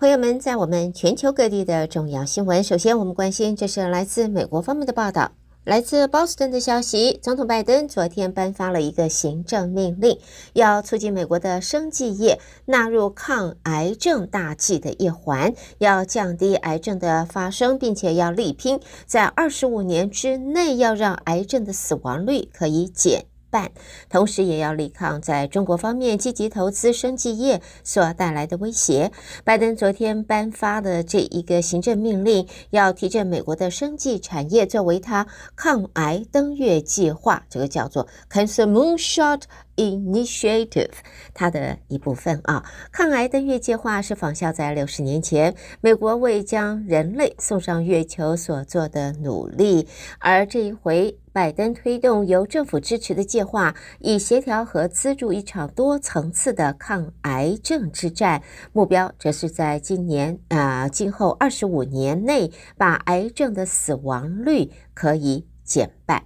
朋友们，在我们全球各地的重要新闻，首先我们关心，这是来自美国方面的报道。来自波士顿的消息，总统拜登昨天颁发了一个行政命令，要促进美国的生计业纳入抗癌症大计的一环，要降低癌症的发生，并且要力拼在二十五年之内要让癌症的死亡率可以减。办，同时也要力抗在中国方面积极投资生技业所带来的威胁。拜登昨天颁发的这一个行政命令，要提振美国的生技产业，作为他抗癌登月计划，这个叫做 Cancer Moonshot Initiative，它的一部分啊。抗癌登月计划是仿效在六十年前美国为将人类送上月球所做的努力，而这一回。拜登推动由政府支持的计划，以协调和资助一场多层次的抗癌症之战。目标则是在今年啊、今后二十五年内，把癌症的死亡率可以减半。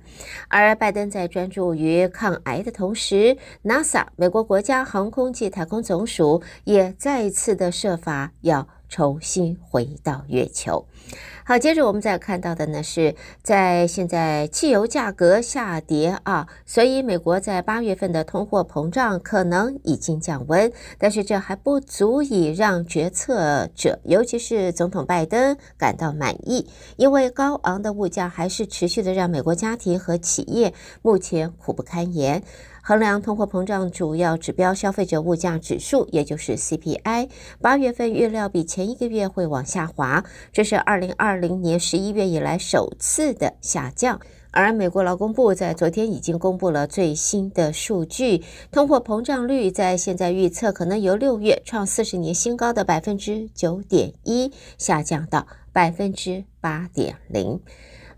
而拜登在专注于抗癌的同时，NASA 美国国家航空暨太空总署也再一次的设法要重新回到月球。好，接着我们再看到的呢，是在现在汽油价格下跌啊，所以美国在八月份的通货膨胀可能已经降温，但是这还不足以让决策者，尤其是总统拜登感到满意，因为高昂的物价还是持续的让美国家庭和企业目前苦不堪言。衡量通货膨胀主要指标消费者物价指数，也就是 CPI，八月份预料比前一个月会往下滑，这是二零二零年十一月以来首次的下降。而美国劳工部在昨天已经公布了最新的数据，通货膨胀率在现在预测可能由六月创四十年新高的百分之九点一下降到百分之八点零。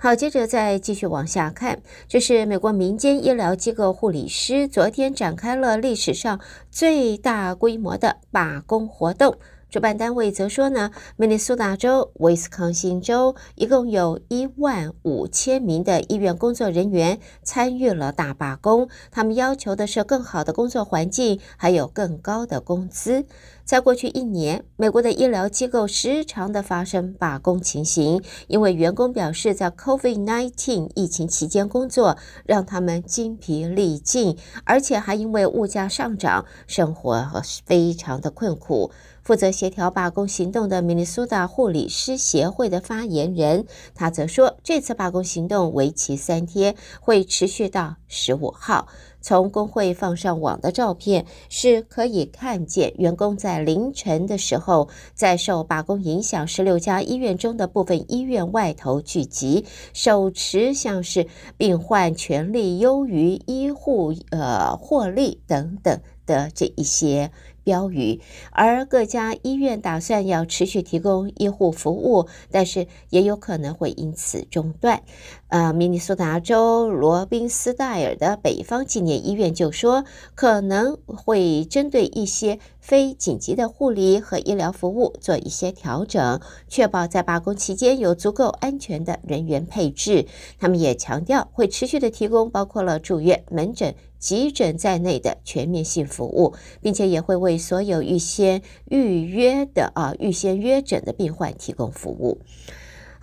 好，接着再继续往下看，这是美国民间医疗机构护理师昨天展开了历史上最大规模的罢工活动。主办单位则说呢，明尼苏达州、威斯康星州一共有一万五千名的医院工作人员参与了大罢工。他们要求的是更好的工作环境，还有更高的工资。在过去一年，美国的医疗机构时常的发生罢工情形，因为员工表示在 COVID-19 疫情期间工作让他们精疲力尽，而且还因为物价上涨，生活非常的困苦。负责协调罢工行动的明尼苏达护理师协会的发言人，他则说，这次罢工行动为期三天，会持续到十五号。从工会放上网的照片是可以看见，员工在凌晨的时候，在受罢工影响十六家医院中的部分医院外头聚集，手持像是病患权利优于医护呃获利等等的这一些。标语，而各家医院打算要持续提供医护服务，但是也有可能会因此中断。呃，明尼苏达州罗宾斯戴尔的北方纪念医院就说，可能会针对一些非紧急的护理和医疗服务做一些调整，确保在罢工期间有足够安全的人员配置。他们也强调会持续的提供包括了住院、门诊。急诊在内的全面性服务，并且也会为所有预先预约的啊预先约诊的病患提供服务。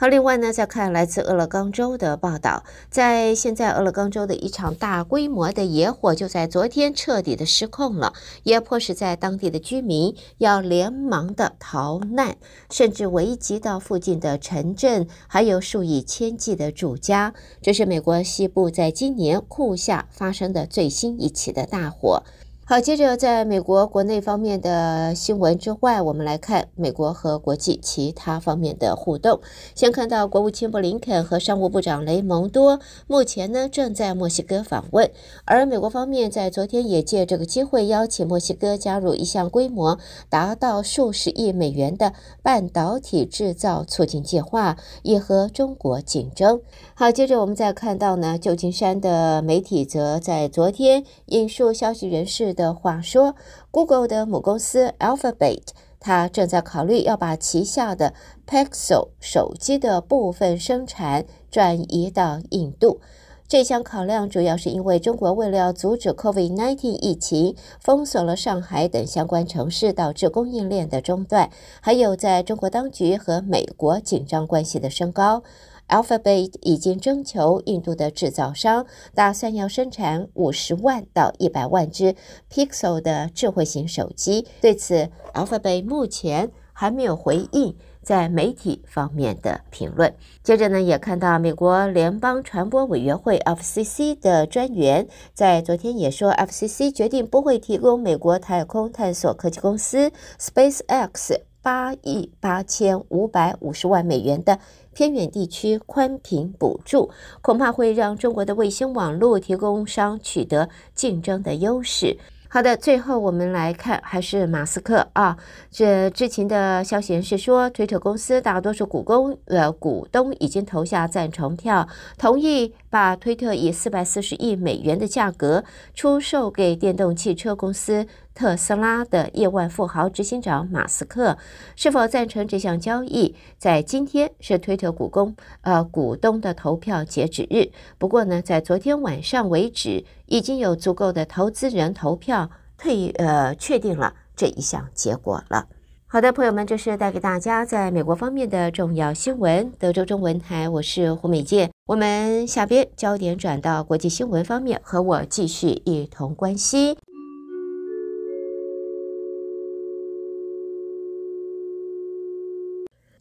好，另外呢，再看来自俄勒冈州的报道，在现在俄勒冈州的一场大规模的野火就在昨天彻底的失控了，也迫使在当地的居民要连忙的逃难，甚至危及到附近的城镇，还有数以千计的住家。这是美国西部在今年酷夏发生的最新一起的大火。好，接着在美国国内方面的新闻之外，我们来看美国和国际其他方面的互动。先看到国务卿布林肯和商务部长雷蒙多目前呢正在墨西哥访问，而美国方面在昨天也借这个机会邀请墨西哥加入一项规模达到数十亿美元的半导体制造促进计划，也和中国竞争。好，接着我们再看到呢，旧金山的媒体则在昨天引述消息人士的话说，Google 的母公司 Alphabet，它正在考虑要把旗下的 Pixel 手机的部分生产转移到印度。这项考量主要是因为中国为了阻止 COVID-19 疫情，封锁了上海等相关城市，导致供应链的中断，还有在中国当局和美国紧张关系的升高。Alphabet 已经征求印度的制造商，打算要生产五十万到一百万只 Pixel 的智慧型手机。对此，Alphabet 目前还没有回应在媒体方面的评论。接着呢，也看到美国联邦传播委员会 FCC 的专员在昨天也说，FCC 决定不会提供美国太空探索科技公司 SpaceX 八亿八千五百五十万美元的。偏远地区宽频补助恐怕会让中国的卫星网络提供商取得竞争的优势。好的，最后我们来看，还是马斯克啊，这知情的消息人士说，推特公司大多数股东呃股东已经投下赞成票，同意把推特以四百四十亿美元的价格出售给电动汽车公司。特斯拉的亿万富豪执行长马斯克是否赞成这项交易？在今天是推特股东呃股东的投票截止日。不过呢，在昨天晚上为止，已经有足够的投资人投票退呃确定了这一项结果了。好的，朋友们，这是带给大家在美国方面的重要新闻。德州中文台，我是胡美健。我们下边焦点转到国际新闻方面，和我继续一同关心。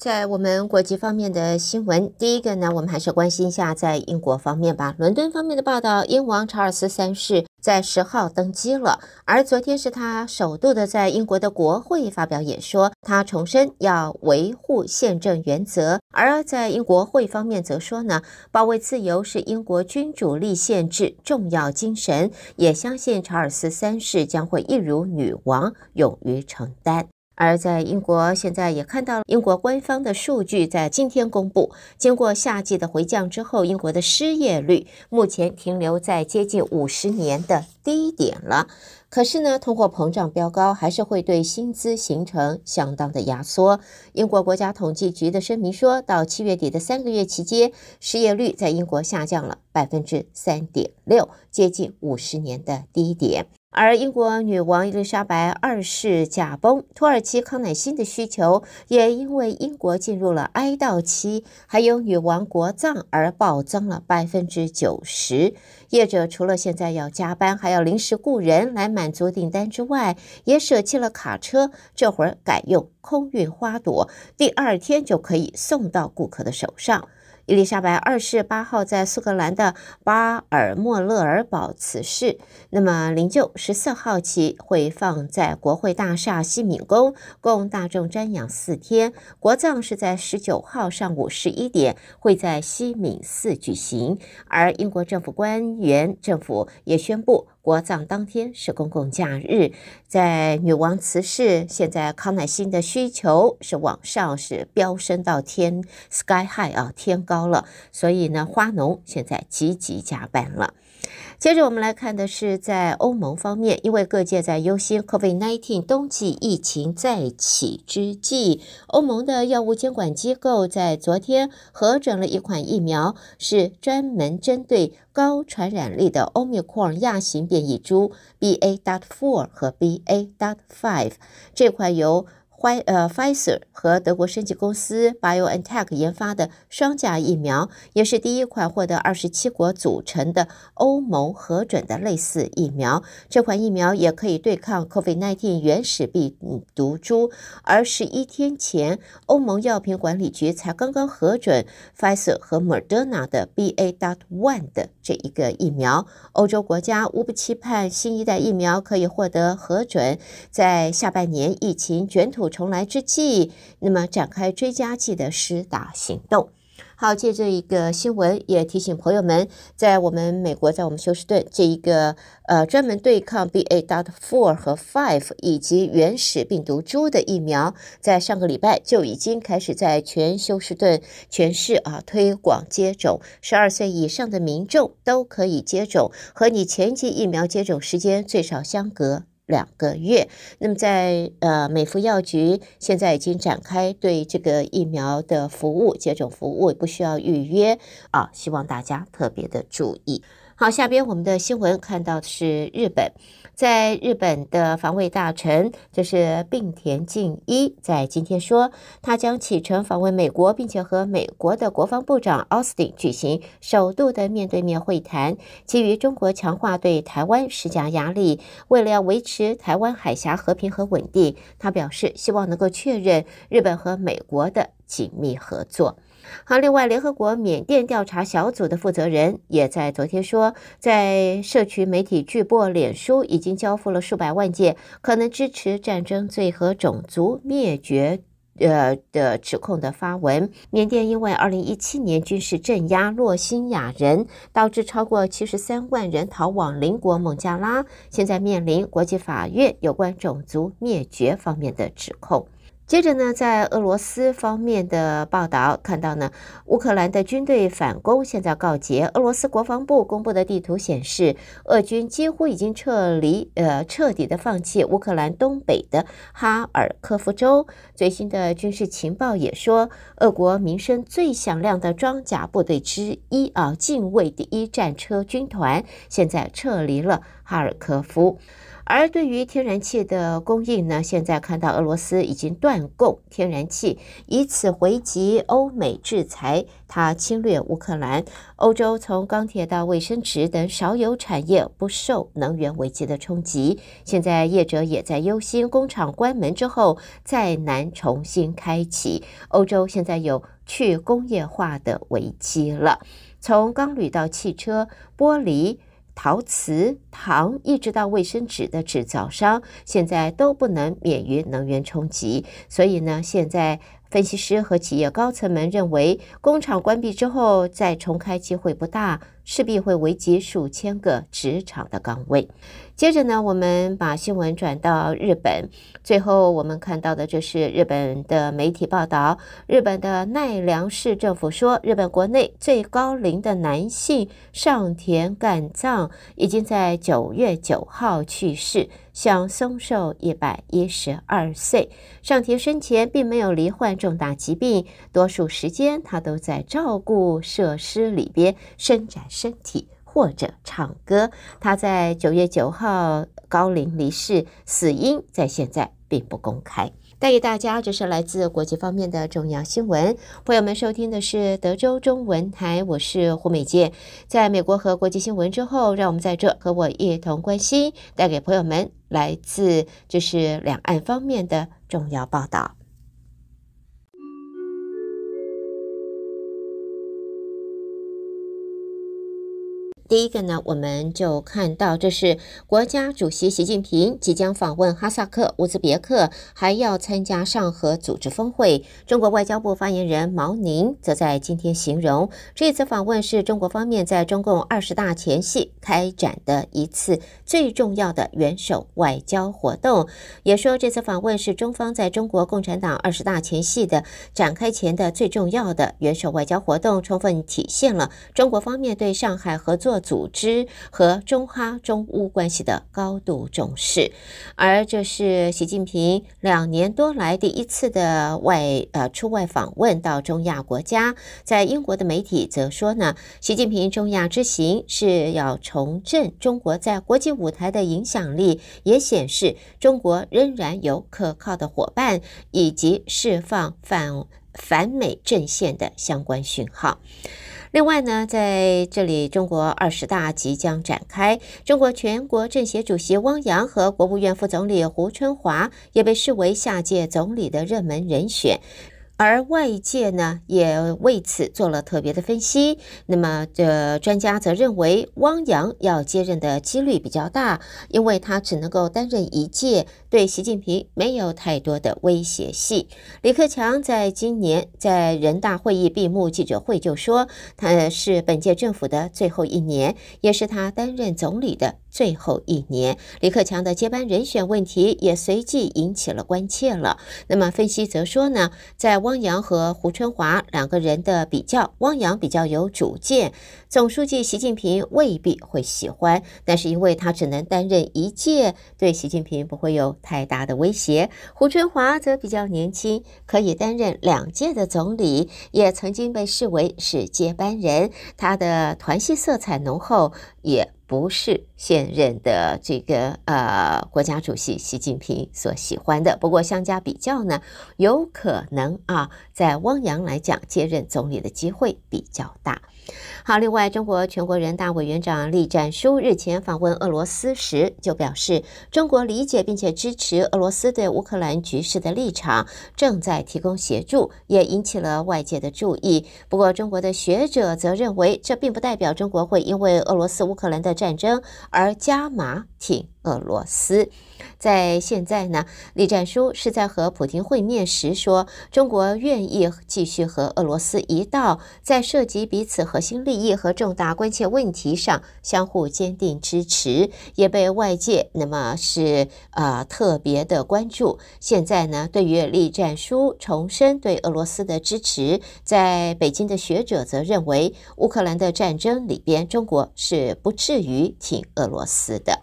在我们国际方面的新闻，第一个呢，我们还是关心一下在英国方面吧。伦敦方面的报道，英王查尔斯三世在十号登基了，而昨天是他首度的在英国的国会发表演说，他重申要维护宪政原则。而在英国会方面则说呢，保卫自由是英国君主立宪制重要精神，也相信查尔斯三世将会一如女王，勇于承担。而在英国，现在也看到了英国官方的数据在今天公布，经过夏季的回降之后，英国的失业率目前停留在接近五十年的低点了。可是呢，通货膨胀飙高，还是会对薪资形成相当的压缩。英国国家统计局的声明说，到七月底的三个月期间，失业率在英国下降了百分之三点六，接近五十年的低点。而英国女王伊丽莎白二世驾崩，土耳其康乃馨的需求也因为英国进入了哀悼期，还有女王国葬而暴增了百分之九十。业者除了现在要加班，还要临时雇人来满足订单之外，也舍弃了卡车，这会儿改用空运花朵，第二天就可以送到顾客的手上。伊丽莎白二世八号在苏格兰的巴尔莫勒尔堡辞世，那么灵柩十四号起会放在国会大厦西敏宫，供大众瞻仰四天。国葬是在十九号上午十一点会在西敏寺举行，而英国政府官员政府也宣布。国葬当天是公共假日，在女王辞世，现在康乃馨的需求是往上是飙升到天 sky high 啊，天高了，所以呢，花农现在积极加班了。接着我们来看的是在欧盟方面，因为各界在忧心 COVID-19 冬季疫情再起之际，欧盟的药物监管机构在昨天核准了一款疫苗，是专门针对高传染力的 Omicron 亚型变异株 BA.4 和 BA.5，这款由辉呃，Pfizer 和德国生技公司 BioNTech 研发的双价疫苗，也是第一款获得二十七国组成的欧盟核准的类似疫苗。这款疫苗也可以对抗 COVID-19 原始病毒株。而十一天前，欧盟药品管理局才刚刚核准 Pfizer 和 Moderna 的 BA.1 的这一个疫苗。欧洲国家无不期盼新一代疫苗可以获得核准，在下半年疫情卷土重来之际，那么展开追加剂的施打行动。好，借这一个新闻，也提醒朋友们，在我们美国，在我们休斯顿这一个呃专门对抗 B A. dot four 和 five 以及原始病毒株的疫苗，在上个礼拜就已经开始在全休斯顿全市啊推广接种，十二岁以上的民众都可以接种，和你前期疫苗接种时间最少相隔两个月。那么在呃美福药局现在已经展开对这个疫苗的服务接种服务，不需要预约啊，希望大家特别的注意。好，下边我们的新闻看到的是日本。在日本的防卫大臣，就是并田敬一，在今天说，他将启程访问美国，并且和美国的国防部长奥斯汀举行首度的面对面会谈。基于中国强化对台湾施加压力，为了要维持台湾海峡和平和稳定，他表示希望能够确认日本和美国的紧密合作。好，另外，联合国缅甸调查小组的负责人也在昨天说，在社区媒体巨擘脸书已经交付了数百万件可能支持战争罪和种族灭绝呃的指控的发文。缅甸因为二零一七年军事镇压洛辛亚人，导致超过七十三万人逃往邻国孟加拉，现在面临国际法院有关种族灭绝方面的指控。接着呢，在俄罗斯方面的报道看到呢，乌克兰的军队反攻现在告捷。俄罗斯国防部公布的地图显示，俄军几乎已经撤离，呃，彻底的放弃乌克兰东北的哈尔科夫州。最新的军事情报也说，俄国名声最响亮的装甲部队之一啊，近卫第一战车军团现在撤离了哈尔科夫。而对于天然气的供应呢，现在看到俄罗斯已经断供天然气，以此回击欧美制裁，它侵略乌克兰。欧洲从钢铁到卫生纸等少有产业不受能源危机的冲击，现在业者也在忧心工厂关门之后再难重新开启。欧洲现在有去工业化的危机了，从钢铝到汽车、玻璃。陶瓷、糖，一直到卫生纸的制造商，现在都不能免于能源冲击。所以呢，现在分析师和企业高层们认为，工厂关闭之后再重开机会不大，势必会危及数千个职场的岗位。接着呢，我们把新闻转到日本。最后，我们看到的就是日本的媒体报道：日本的奈良市政府说，日本国内最高龄的男性上田干藏已经在九月九号去世，享松寿一百一十二岁。上田生前并没有罹患重大疾病，多数时间他都在照顾设施里边伸展身体。或者唱歌，他在九月九号高龄离世，死因在现在并不公开。带给大家，这是来自国际方面的重要新闻。朋友们收听的是德州中文台，我是胡美健。在美国和国际新闻之后，让我们在这和我一同关心，带给朋友们来自这是两岸方面的重要报道。第一个呢，我们就看到这是国家主席习近平即将访问哈萨克、乌兹别克，还要参加上合组织峰会。中国外交部发言人毛宁则在今天形容，这次访问是中国方面在中共二十大前夕开展的一次最重要的元首外交活动，也说这次访问是中方在中国共产党二十大前夕的展开前的最重要的元首外交活动，充分体现了中国方面对上海合作组织和中哈中乌关系的高度重视，而这是习近平两年多来第一次的外呃出外访问到中亚国家。在英国的媒体则说呢，习近平中亚之行是要重振中国在国际舞台的影响力，也显示中国仍然有可靠的伙伴，以及释放反反美阵线的相关讯号。另外呢，在这里，中国二十大即将展开，中国全国政协主席汪洋和国务院副总理胡春华也被视为下届总理的热门人选。而外界呢，也为此做了特别的分析。那么，这专家则认为，汪洋要接任的几率比较大，因为他只能够担任一届，对习近平没有太多的威胁性。李克强在今年在人大会议闭幕记者会就说，他是本届政府的最后一年，也是他担任总理的最后一年，李克强的接班人选问题也随即引起了关切了。那么分析则说呢，在汪洋和胡春华两个人的比较，汪洋比较有主见，总书记习近平未必会喜欢，但是因为他只能担任一届，对习近平不会有太大的威胁。胡春华则比较年轻，可以担任两届的总理，也曾经被视为是接班人，他的团系色彩浓厚，也。不是现任的这个呃国家主席习近平所喜欢的。不过相加比较呢，有可能啊，在汪洋来讲，接任总理的机会比较大。好，另外，中国全国人大委员长栗战书日前访问俄罗斯时就表示，中国理解并且支持俄罗斯对乌克兰局势的立场，正在提供协助，也引起了外界的注意。不过，中国的学者则认为，这并不代表中国会因为俄罗斯乌克兰的战争而加码挺俄罗斯。在现在呢，栗战书是在和普京会面时说，中国愿意继续和俄罗斯一道，在涉及彼此核心利益和重大关切问题上相互坚定支持，也被外界那么是啊、特别的关注。现在呢，对于栗战书重申对俄罗斯的支持，在北京的学者则认为，乌克兰的战争里边，中国是不至于挺俄罗斯的。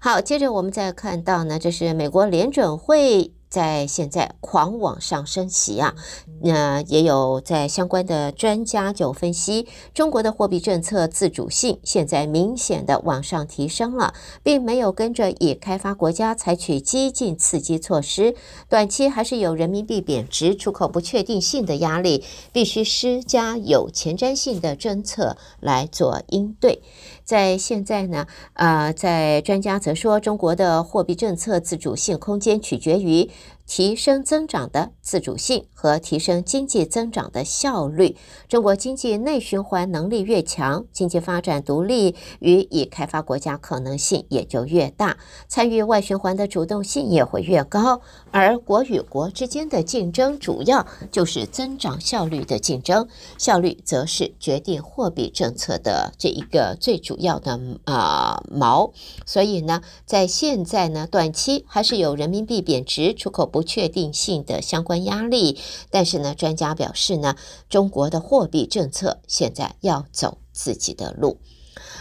好，接着我们再看到呢，这是美国联准会在现在狂往上升息啊，那也有在相关的专家就分析，中国的货币政策自主性现在明显的往上提升了，并没有跟着已开发国家采取激进刺激措施，短期还是有人民币贬值、出口不确定性的压力，必须施加有前瞻性的政策来做应对。在现在呢，呃，在专家则说，中国的货币政策自主性空间取决于提升增长的自主性和提升经济增长的效率。中国经济内循环能力越强，经济发展独立与已开发国家可能性也就越大，参与外循环的主动性也会越高。而国与国之间的竞争，主要就是增长效率的竞争，效率则是决定货币政策的这一个最主要的啊锚。所以呢，在现在呢，短期还是有人民币贬值、出口不不确定性的相关压力，但是呢，专家表示呢，中国的货币政策现在要走自己的路。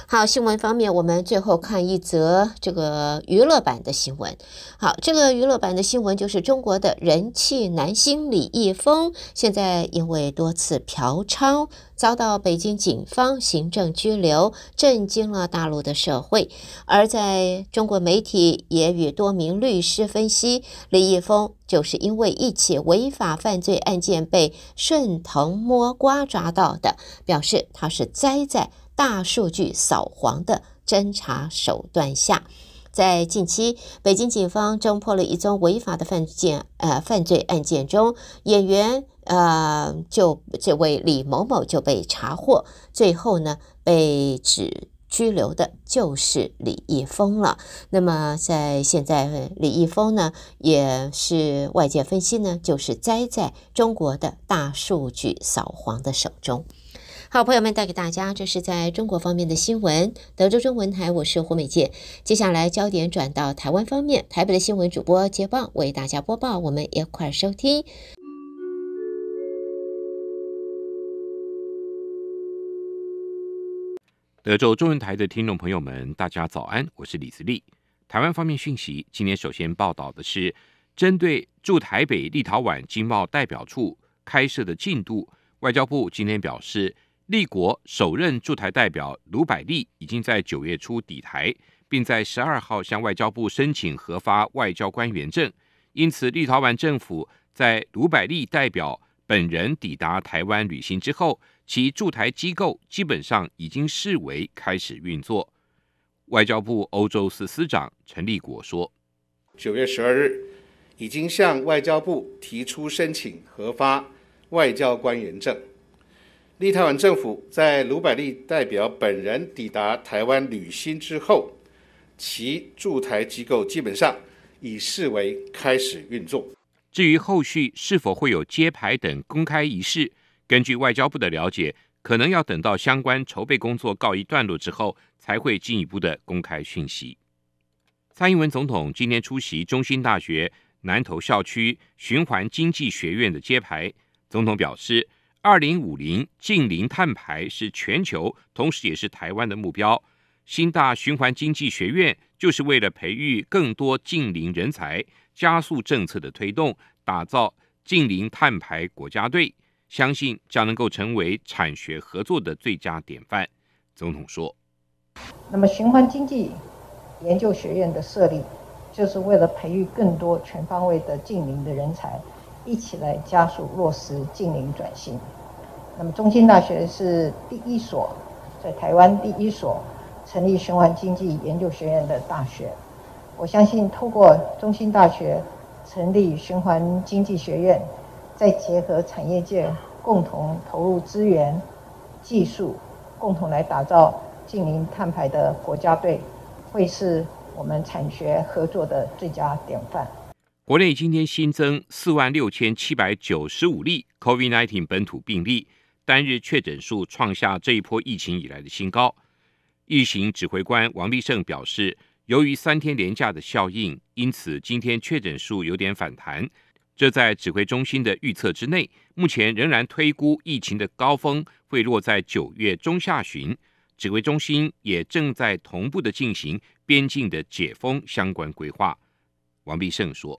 好，新闻方面，我们最后看一则这个娱乐版的新闻。好，这个娱乐版的新闻就是中国的人气男星李易峰，现在因为多次嫖娼，遭到北京警方行政拘留，震惊了大陆的社会。而在中国媒体也与多名律师分析，李易峰就是因为一起违法犯罪案件被顺藤摸瓜抓到的，表示他是栽在。大数据扫黄的侦查手段下，在近期，北京警方侦破了一宗违法的犯罪呃犯罪案件中，演员呃就这位李某某就被查获，最后呢被指拘留的就是李易峰了。那么在现在，李易峰呢也是外界分析呢，就是栽在中国的大数据扫黄的手中。好，朋友们带给大家，这是在中国方面的新闻。德州中文台，我是胡美健。接下来焦点转到台湾方面，台北的新闻主播接棒为大家播报，我们一块收听。德州中文台的听众朋友们，大家早安，我是李自立。台湾方面讯息，今天首先报道的是，针对驻台北立陶宛经贸代表处开设的进度，外交部今天表示。立国首任驻台代表卢百利已经在九月初抵台，并在十二号向外交部申请核发外交官员证。因此，立陶宛政府在卢百利代表本人抵达台湾旅行之后，其驻台机构基本上已经视为开始运作。外交部欧洲司司长陈立国说：“九月十二日已经向外交部提出申请核发外交官员证。”立陶宛政府在卢百利代表本人抵达台湾履新之后，其驻台机构基本上已视为开始运作。至于后续是否会有揭牌等公开仪式，根据外交部的了解，可能要等到相关筹备工作告一段落之后，才会进一步的公开讯息。蔡英文总统今天出席中兴大学南投校区循环经济学院的揭牌，总统表示，二零五零近零碳排是全球，同时也是台湾的目标。新大循环经济学院就是为了培育更多近零人才，加速政策的推动，打造近零碳排国家队，相信将能够成为产学合作的最佳典范。总统说：“那么循环经济研究学院的设立，就是为了培育更多全方位的近零的人才，一起来加速落实近零转型。那么中兴大学是第一所在台湾第一所成立循环经济研究学院的大学。我相信，透过中兴大学成立循环经济学院，再结合产业界共同投入资源、技术，共同来打造近零碳排的国家队，会是我们产学合作的最佳典范。国内今天新增四万六千七百九十五例 COVID-19 本土病例，单日确诊数创下这一波疫情以来的新高。疫情指挥官王必胜表示。由于三天连假的效应，因此今天确诊数有点反弹，这在指挥中心的预测之内。目前仍然推估疫情的高峰会落在九月中下旬。指挥中心也正在同步的进行边境的解封相关规划。王必胜说：“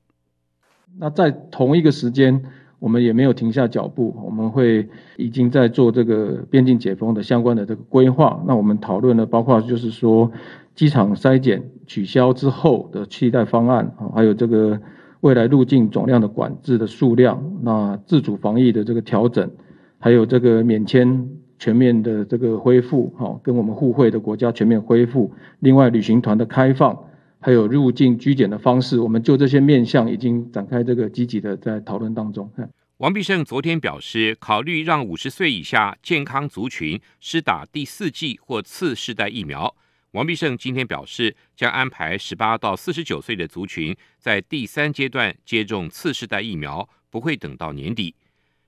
那在同一个时间，我们也没有停下脚步，我们会已经在做这个边境解封的相关的这个规划。那我们讨论了，包括就是说。”机场筛检取消之后的替代方案啊，还有这个未来入境总量的管制的数量，那自主防疫的这个调整，还有这个免签全面的这个恢复，哈，跟我们互惠的国家全面恢复。另外，旅行团的开放，还有入境居检的方式，我们就这些面向已经展开这个积极的在讨论当中。王必胜昨天表示，考虑让五十岁以下健康族群施打第四剂或次世代疫苗。王必胜今天表示，将安排十八到四十九岁的族群在第三阶段接种次世代疫苗，不会等到年底。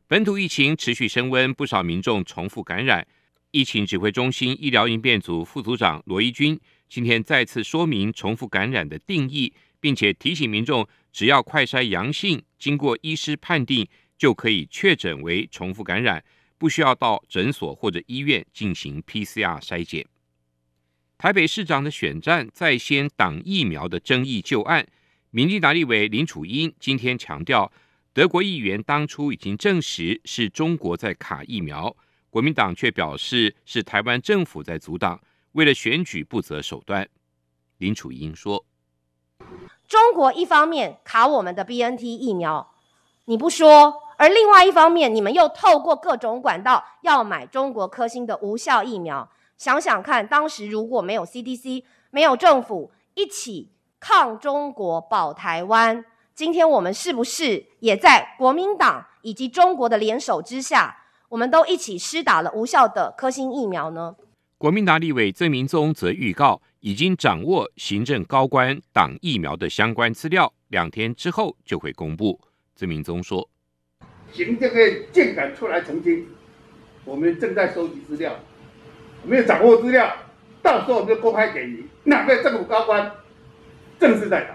本土疫情持续升温，不少民众重复感染。疫情指挥中心医疗应变组副组长罗一军今天再次说明重复感染的定义，并且提醒民众，只要快筛阳性，经过医师判定，就可以确诊为重复感染，不需要到诊所或者医院进行 PCR 筛检。台北市长的选战在先挡疫苗的争议旧案，民进党立委林楚英今天强调，德国议员当初已经证实是中国在卡疫苗，国民党却表示是台湾政府在阻挡，为了选举不择手段。林楚英说：“中国一方面卡我们的 BNT 疫苗，你不说，而另外一方面，你们又透过各种管道要买中国科兴的无效疫苗。”想想看，当时如果没有 CDC，没有政府一起抗中国保台湾，今天我们是不是也在国民党以及中国的联手之下，我们都一起施打了无效的科兴疫苗呢？国民党立委曾明宗则预告，已经掌握行政高官党疫苗的相关资料，两天之后就会公布。曾明宗说：“行政院建感出来澄清，我们正在收集资料。”没有掌握资料，到时候我们就公开给你。哪个政府高官正式在场？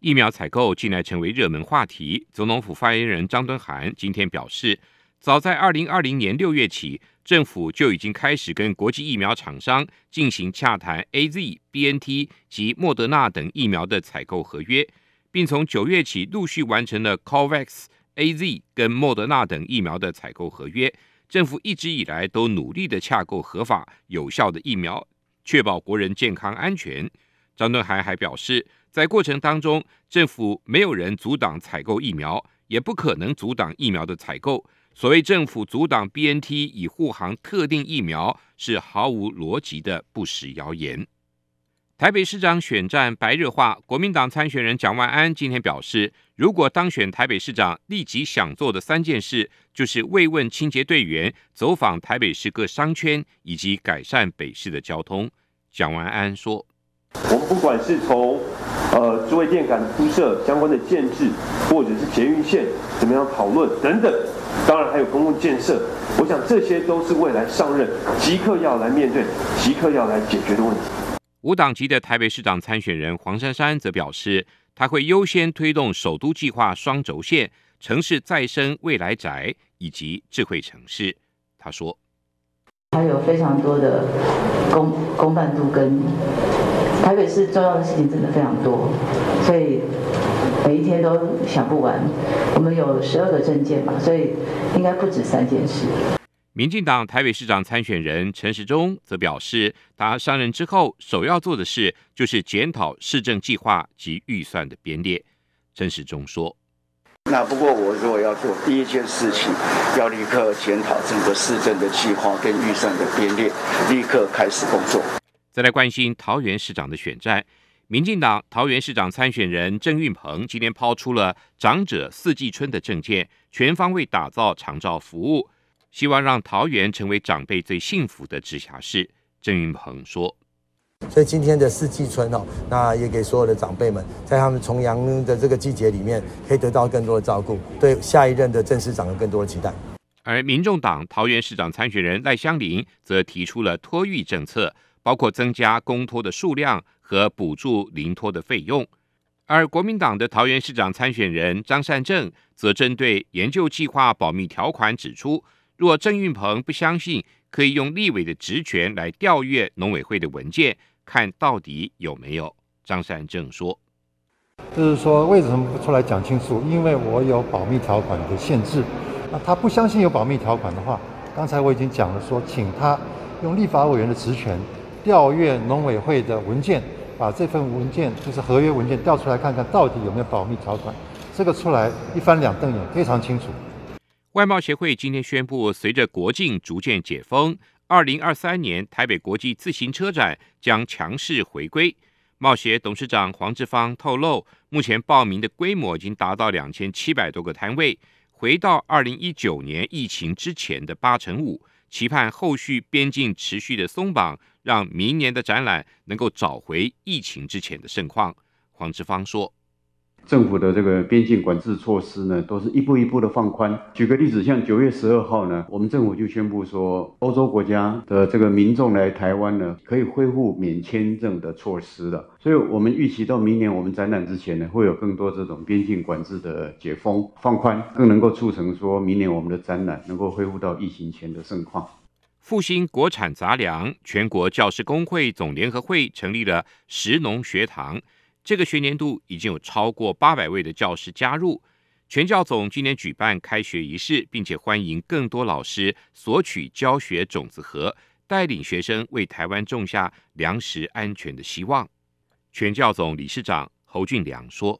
疫苗采购近来成为热门话题。总统府发言人张敦涵今天表示，早在二零二零年六月起，政府就已经开始跟国际疫苗厂商进行洽谈 AZ、BNT 及莫德纳等疫苗的采购合约，并从九月起陆续完成了 COVAX、AZ 跟莫德纳等疫苗的采购合约。政府一直以来都努力地洽购合法有效的疫苗，确保国人健康安全。张敦涵还表示，在过程当中，政府没有人阻挡采购疫苗，也不可能阻挡疫苗的采购。所谓政府阻挡 BNT 以护航特定疫苗，是毫无逻辑的不实谣言。台北市长选战白热化，国民党参选人蒋万安今天表示，如果当选台北市长，立即想做的三件事，就是慰问清洁队员、走访台北市各商圈，以及改善北市的交通。蒋万安说：“我们不管是从呃智慧电杆铺设相关的建制，或者是捷运线怎么样讨论等等，当然还有公共建设。我想这些都是未来上任即刻要来面对、即刻要来解决的问题。无党籍的台北市长参选人黄珊珊则表示，他会优先推动首都计划双轴线、城市再生未来宅以及智慧城市。他说。还有非常多的公公办度跟台北市重要的事情真的非常多，所以每一天都想不完。我们有十二个证件嘛，所以应该不止三件事。民进党台北市长参选人陈时中则表示，他上任之后首要做的事就是检讨市政计划及预算的编列。陈时中说。那不过，我如果要做第一件事情，要立刻检讨整个市政的计划跟预算的编列，立刻开始工作。再来关心桃园市长的选战，民进党桃园市长参选人郑运鹏今天抛出了长者四季春的政见，全方位打造长照服务，希望让桃园成为长辈最幸福的直辖市。郑运鹏说。所以今天的四季春哦，那也给所有的长辈们，在他们重阳的这个季节里面，可以得到更多的照顾，对下一任的郑市长有更多的期待。而民众党桃园市长参选人赖香林则提出了托育政策，包括增加公托的数量和补助临托的费用。而国民党的桃园市长参选人张善政则针对研究计划保密条款指出，若郑运鹏不相信，可以用立委的职权来调阅农委会的文件。看到底有没有？张善政说：“就是说，为什么不出来讲清楚？因为我有保密条款的限制。那他不相信有保密条款的话，刚才我已经讲了，说请他用立法委员的职权调阅农委会的文件，把这份文件就是合约文件调出来看看到底有没有保密条款。这个出来一翻两瞪眼，非常清楚。”外贸协会今天宣布，随着国境逐渐解封。二零二三年台北国际自行车展将强势回归。贸协董事长黄志芳透露，目前报名的规模已经达到两千七百多个摊位，回到二零一九年疫情之前的八成五。期盼后续边境持续的松绑，让明年的展览能够找回疫情之前的盛况。黄志芳说。政府的这个边境管制措施呢，都是一步一步的放宽。举个例子，像九月十二号呢，我们政府就宣布说，欧洲国家的这个民众来台湾呢，可以恢复免签证的措施了。所以，我们预期到明年我们展览之前呢，会有更多这种边境管制的解封放宽，更能够促成说明年我们的展览能够恢复到疫情前的盛况。复兴国产杂粮，全国教师工会总联合会成立了食农学堂。这个学年度已经有超过八百位的教师加入，全教总今年举办开学仪式，并且欢迎更多老师索取教学种子盒，带领学生为台湾种下粮食安全的希望。全教总理事长侯俊良说：“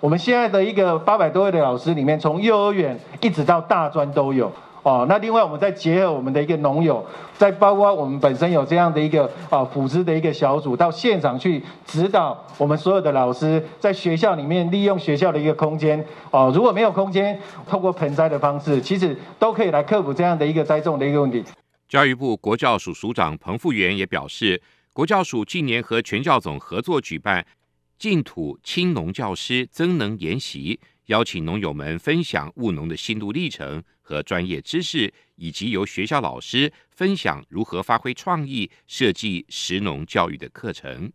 我们现在的一个八百多位的老师里面，从幼儿园一直到大专都有。”哦，那另外我们再结合我们的一个农友，再包括我们本身有这样的一个啊辅师的一个小组，到现场去指导我们所有的老师，在学校里面利用学校的一个空间哦，如果没有空间，透过盆栽的方式，其实都可以来克服这样的一个栽种的一个问题。教育部国教署署长彭富源也表示，国教署近年和全教总合作举办净土青农教师增能研习，邀请农友们分享务农的心路历程。和专业知识，以及由学校老师分享如何发挥创意设计食农教育的课程。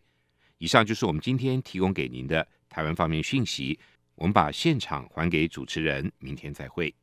以上就是我们今天提供给您的台湾方面讯息。我们把现场还给主持人，明天再会。